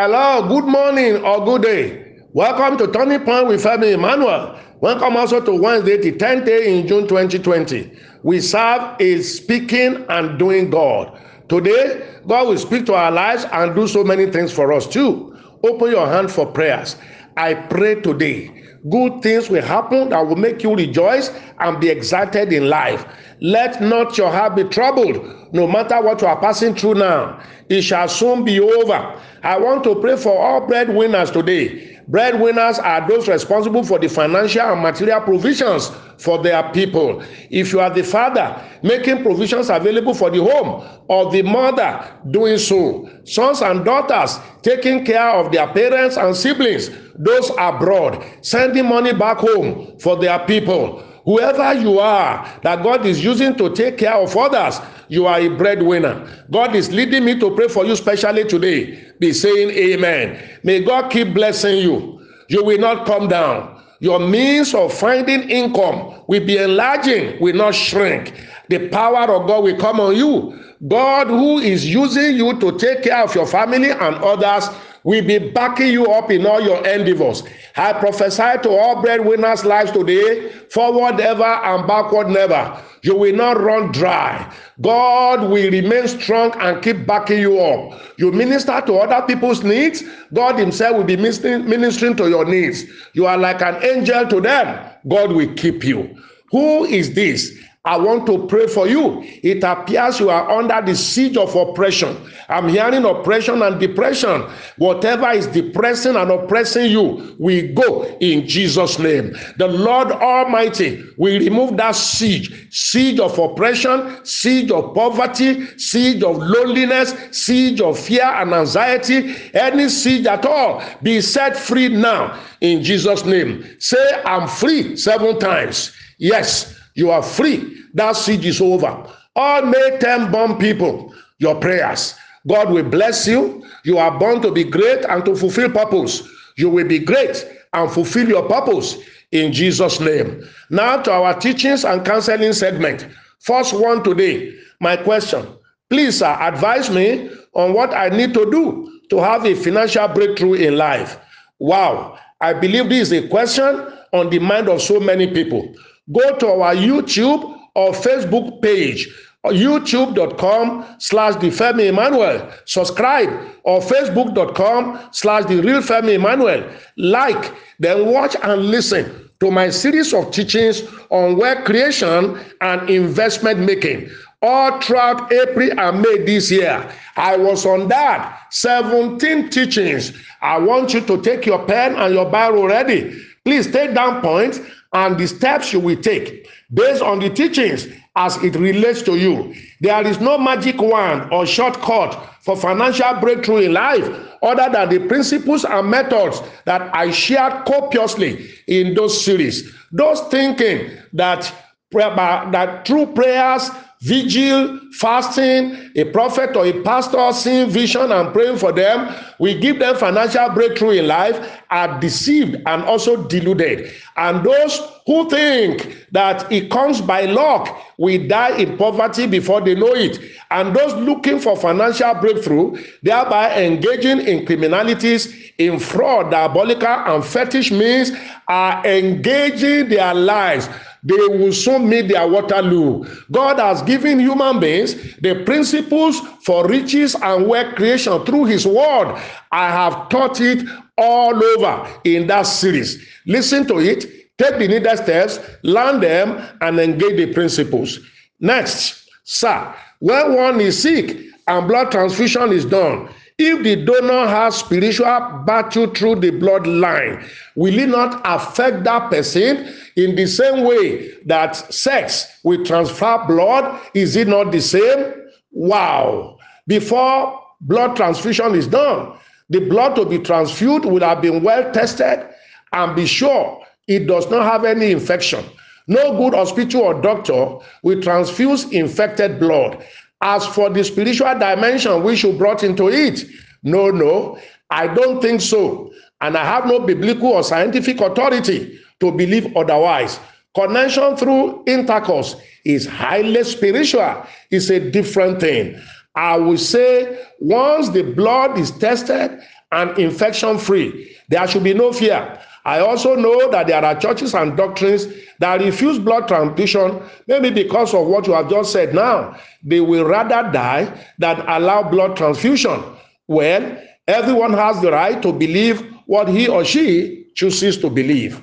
Hello, good morning or good day. Welcome to Turning Point with Femi Emmanuel. Welcome also to Wednesday, the 10th day in June 2020. We serve a speaking and doing God. Today, God will speak to our lives and do so many things for us too. Open your hand for prayers. I pray today good things will happen that will make you rejoice and be excited in life. Let not your heart be troubled, no matter what you are passing through now. It shall soon be over. I want to pray for all breadwinners today. Breadwinners are those responsible for the financial and material provisions for their people. If you are the father making provisions available for the home, or the mother doing so, sons and daughters taking care of their parents and siblings, those abroad, sending money back home for their people. Whoever you are that God is using to take care of others, you are a breadwinner. God is leading me to pray for you specially today. Be saying amen. May God keep blessing you. You will not come down. Your means of finding income will be enlarging, will not shrink. The power of God will come on you. God, who is using you to take care of your family and others, will be backing you up in all your endeavors. I prophesy to all breadwinners' lives today forward ever and backward never. You will not run dry. God will remain strong and keep backing you up. You minister to other people's needs, God Himself will be ministering to your needs. You are like an angel to them. God will keep you. Who is this? I want to pray for you. It appears you are under the siege of oppression. I'm hearing oppression and depression. Whatever is depressing and oppressing you, we go in Jesus' name. The Lord Almighty will remove that siege siege of oppression, siege of poverty, siege of loneliness, siege of fear and anxiety, any siege at all. Be set free now in Jesus' name. Say, I'm free seven times. Yes, you are free that siege is over. All May 10 born people, your prayers. God will bless you. You are born to be great and to fulfill purpose. You will be great and fulfill your purpose in Jesus' name. Now to our teachings and counseling segment. First one today. My question. Please, sir, advise me on what I need to do to have a financial breakthrough in life. Wow. I believe this is a question on the mind of so many people. Go to our YouTube or Facebook page youtube.com slash the Femi Emmanuel. Subscribe or facebook.com slash the real Femi Emmanuel. Like, then watch and listen to my series of teachings on wealth creation and investment making. All throughout April and May this year, I was on that 17 teachings. I want you to take your pen and your Bible ready. Please take down points and the steps you will take based on the teachings as it relates to you. There is no magic wand or shortcut for financial breakthrough in life other than the principles and methods that I shared copiously in those series. Those thinking that that through prayers vigil, fasting, a prophet or a pastor seeing vision and praying for them, we give them financial breakthrough in life, are deceived and also deluded. And those who think that it comes by luck will die in poverty before they know it. And those looking for financial breakthrough, thereby engaging in criminalities, in fraud, diabolical, and fetish means, are engaging their lives they will soon meet their Waterloo. God has given human beings the principles for riches and wealth creation through His Word. I have taught it all over in that series. Listen to it, take the needed steps, learn them, and engage the principles. Next, sir, when one is sick and blood transfusion is done, if the donor has spiritual battle through the bloodline, will it not affect that person in the same way that sex will transfer blood? Is it not the same? Wow. Before blood transfusion is done, the blood to be transfused will have been well tested and be sure it does not have any infection. No good hospital or doctor will transfuse infected blood as for the spiritual dimension which you brought into it, no, no, I don't think so. And I have no biblical or scientific authority to believe otherwise. Connection through intercourse is highly spiritual, it's a different thing. I will say once the blood is tested and infection free, there should be no fear. I also know that there are churches and doctrines that refuse blood transfusion, maybe because of what you have just said now. They will rather die than allow blood transfusion. Well, everyone has the right to believe what he or she chooses to believe.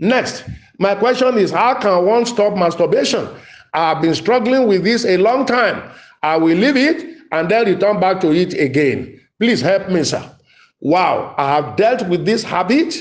Next, my question is how can one stop masturbation? I've been struggling with this a long time. I will leave it and then return back to it again. Please help me, sir. Wow, I have dealt with this habit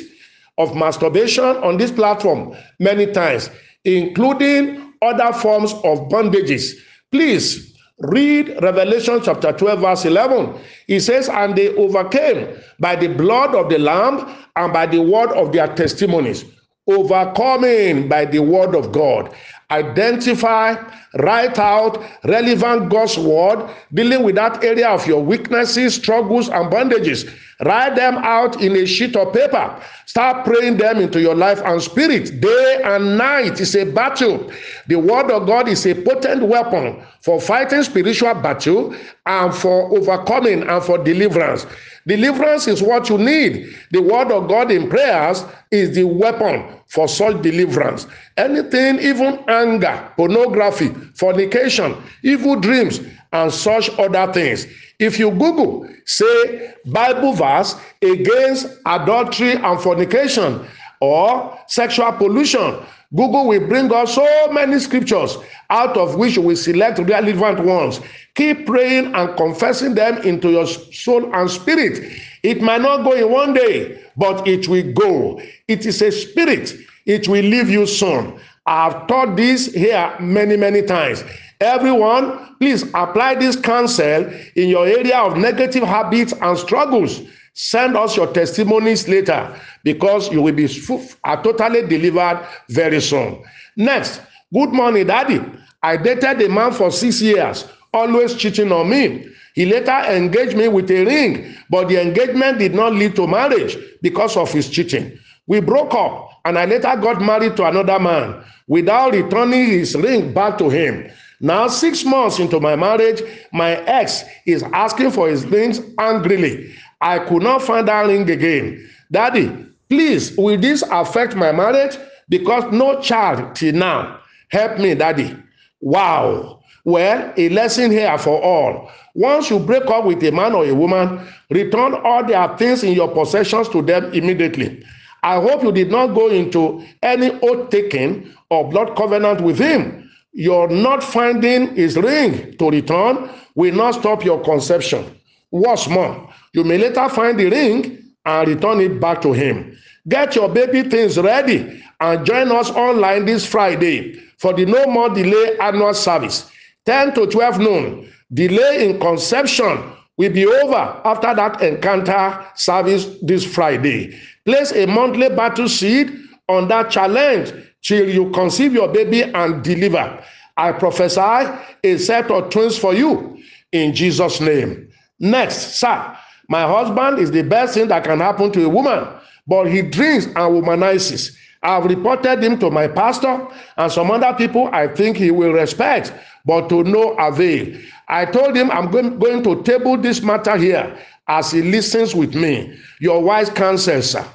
of masturbation on this platform many times, including other forms of bondages. Please read Revelation chapter 12, verse 11. It says, And they overcame by the blood of the Lamb and by the word of their testimonies, overcoming by the word of God identify, write out relevant God's word dealing with that area of your weaknesses, struggles, and bondages. Write them out in a sheet of paper. Start praying them into your life and spirit. Day and night is a battle. The word of God is a potent weapon for fighting spiritual battle and for overcoming and for deliverance. Deliverance is what you need. The word of God in prayers is the weapon for such deliverance. Anything, even anger, pornography, fornication, evil dreams, and such other things. If you Google, say, Bible verse against adultery and fornication or sexual pollution, Google will bring us so many scriptures out of which we select relevant ones. Keep praying and confessing them into your soul and spirit. It might not go in one day, but it will go. It is a spirit. It will leave you soon. I've taught this here many, many times. Everyone, please apply this counsel in your area of negative habits and struggles. Send us your testimonies later because you will be are totally delivered very soon. Next, good morning, Daddy. I dated a man for six years, always cheating on me. He later engaged me with a ring, but the engagement did not lead to marriage because of his cheating. We broke up, and I later got married to another man without returning his ring back to him. Now, six months into my marriage, my ex is asking for his rings angrily. I could not find that ring again. Daddy, please, will this affect my marriage? Because no child till now. Help me, Daddy. Wow. Well, a lesson here for all. Once you break up with a man or a woman, return all their things in your possessions to them immediately. I hope you did not go into any oath taking or blood covenant with him. Your not finding his ring to return will not stop your conception. What's more, you may later find the ring and return it back to him. Get your baby things ready and join us online this Friday for the No More Delay annual service, 10 to 12 noon. Delay in conception will be over after that encounter service this Friday. Place a monthly battle seed on that challenge till you conceive your baby and deliver. I prophesy a set of twins for you in Jesus' name. Next, sir, my husband is the best thing that can happen to a woman, but he drinks and womanizes. I've reported him to my pastor and some other people I think he will respect, but to no avail. I told him I'm going, going to table this matter here as he listens with me. Your wise counsel, sir.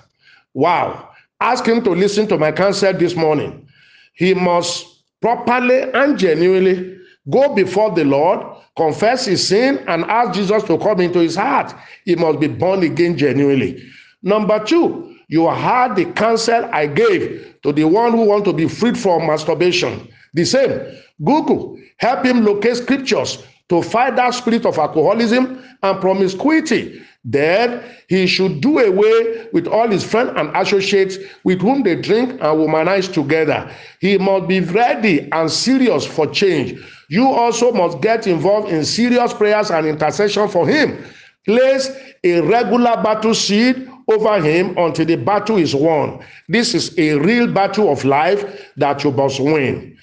Wow. Ask him to listen to my counsel this morning. He must properly and genuinely go before the Lord confess his sin, and ask Jesus to come into his heart. He must be born again genuinely. Number two, you heard the counsel I gave to the one who want to be freed from masturbation. The same. Google, help him locate scriptures to fight that spirit of alcoholism and promiscuity. Then he should do away with all his friends and associates with whom they drink and womanize together. He must be ready and serious for change. You also must get involved in serious prayers and intercession for him. Place a regular battle seed over him until the battle is won. This is a real battle of life that you must win.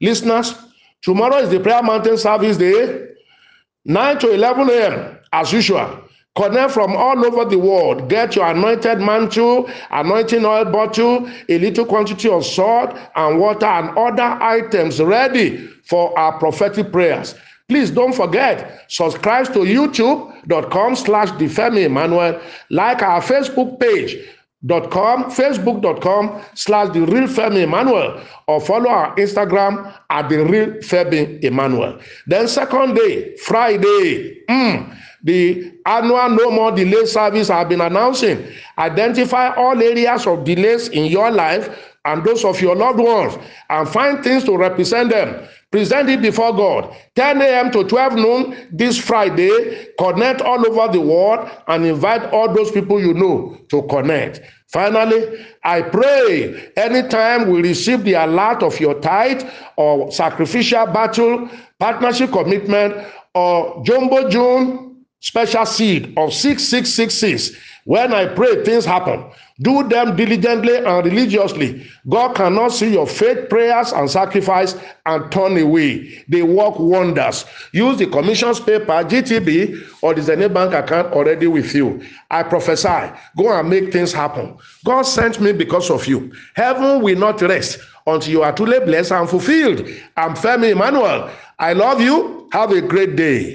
Listeners, tomorrow is the Prayer Mountain Service Day, 9 to 11 a.m. as usual. Connect from all over the world. Get your anointed mantle, anointing oil bottle, a little quantity of salt and water and other items ready for our prophetic prayers. Please don't forget, subscribe to youtube.com slash Emmanuel, like our Facebook page, dot com facebook.com slash the real femi emmanuel or follow our instagram at the real femi emmanuel. Then second day friday mm, the annual no more delay service I've been announcing. Identify all areas of delays in your life and those of your loved ones and find things to represent them present it before God. 10 a.m. to 12 noon this Friday. Connect all over the world and invite all those people you know to connect. Finally, I pray anytime we receive the alert of your tithe or sacrificial battle, partnership commitment, or jumbo June special seed of 6666 when I pray, things happen. Do them diligently and religiously. God cannot see your faith, prayers, and sacrifice and turn away. They work wonders. Use the commission's paper, GTB, or the Zenith Bank account already with you. I prophesy. Go and make things happen. God sent me because of you. Heaven will not rest until you are truly blessed and fulfilled. I'm Femi Emmanuel. I love you. Have a great day.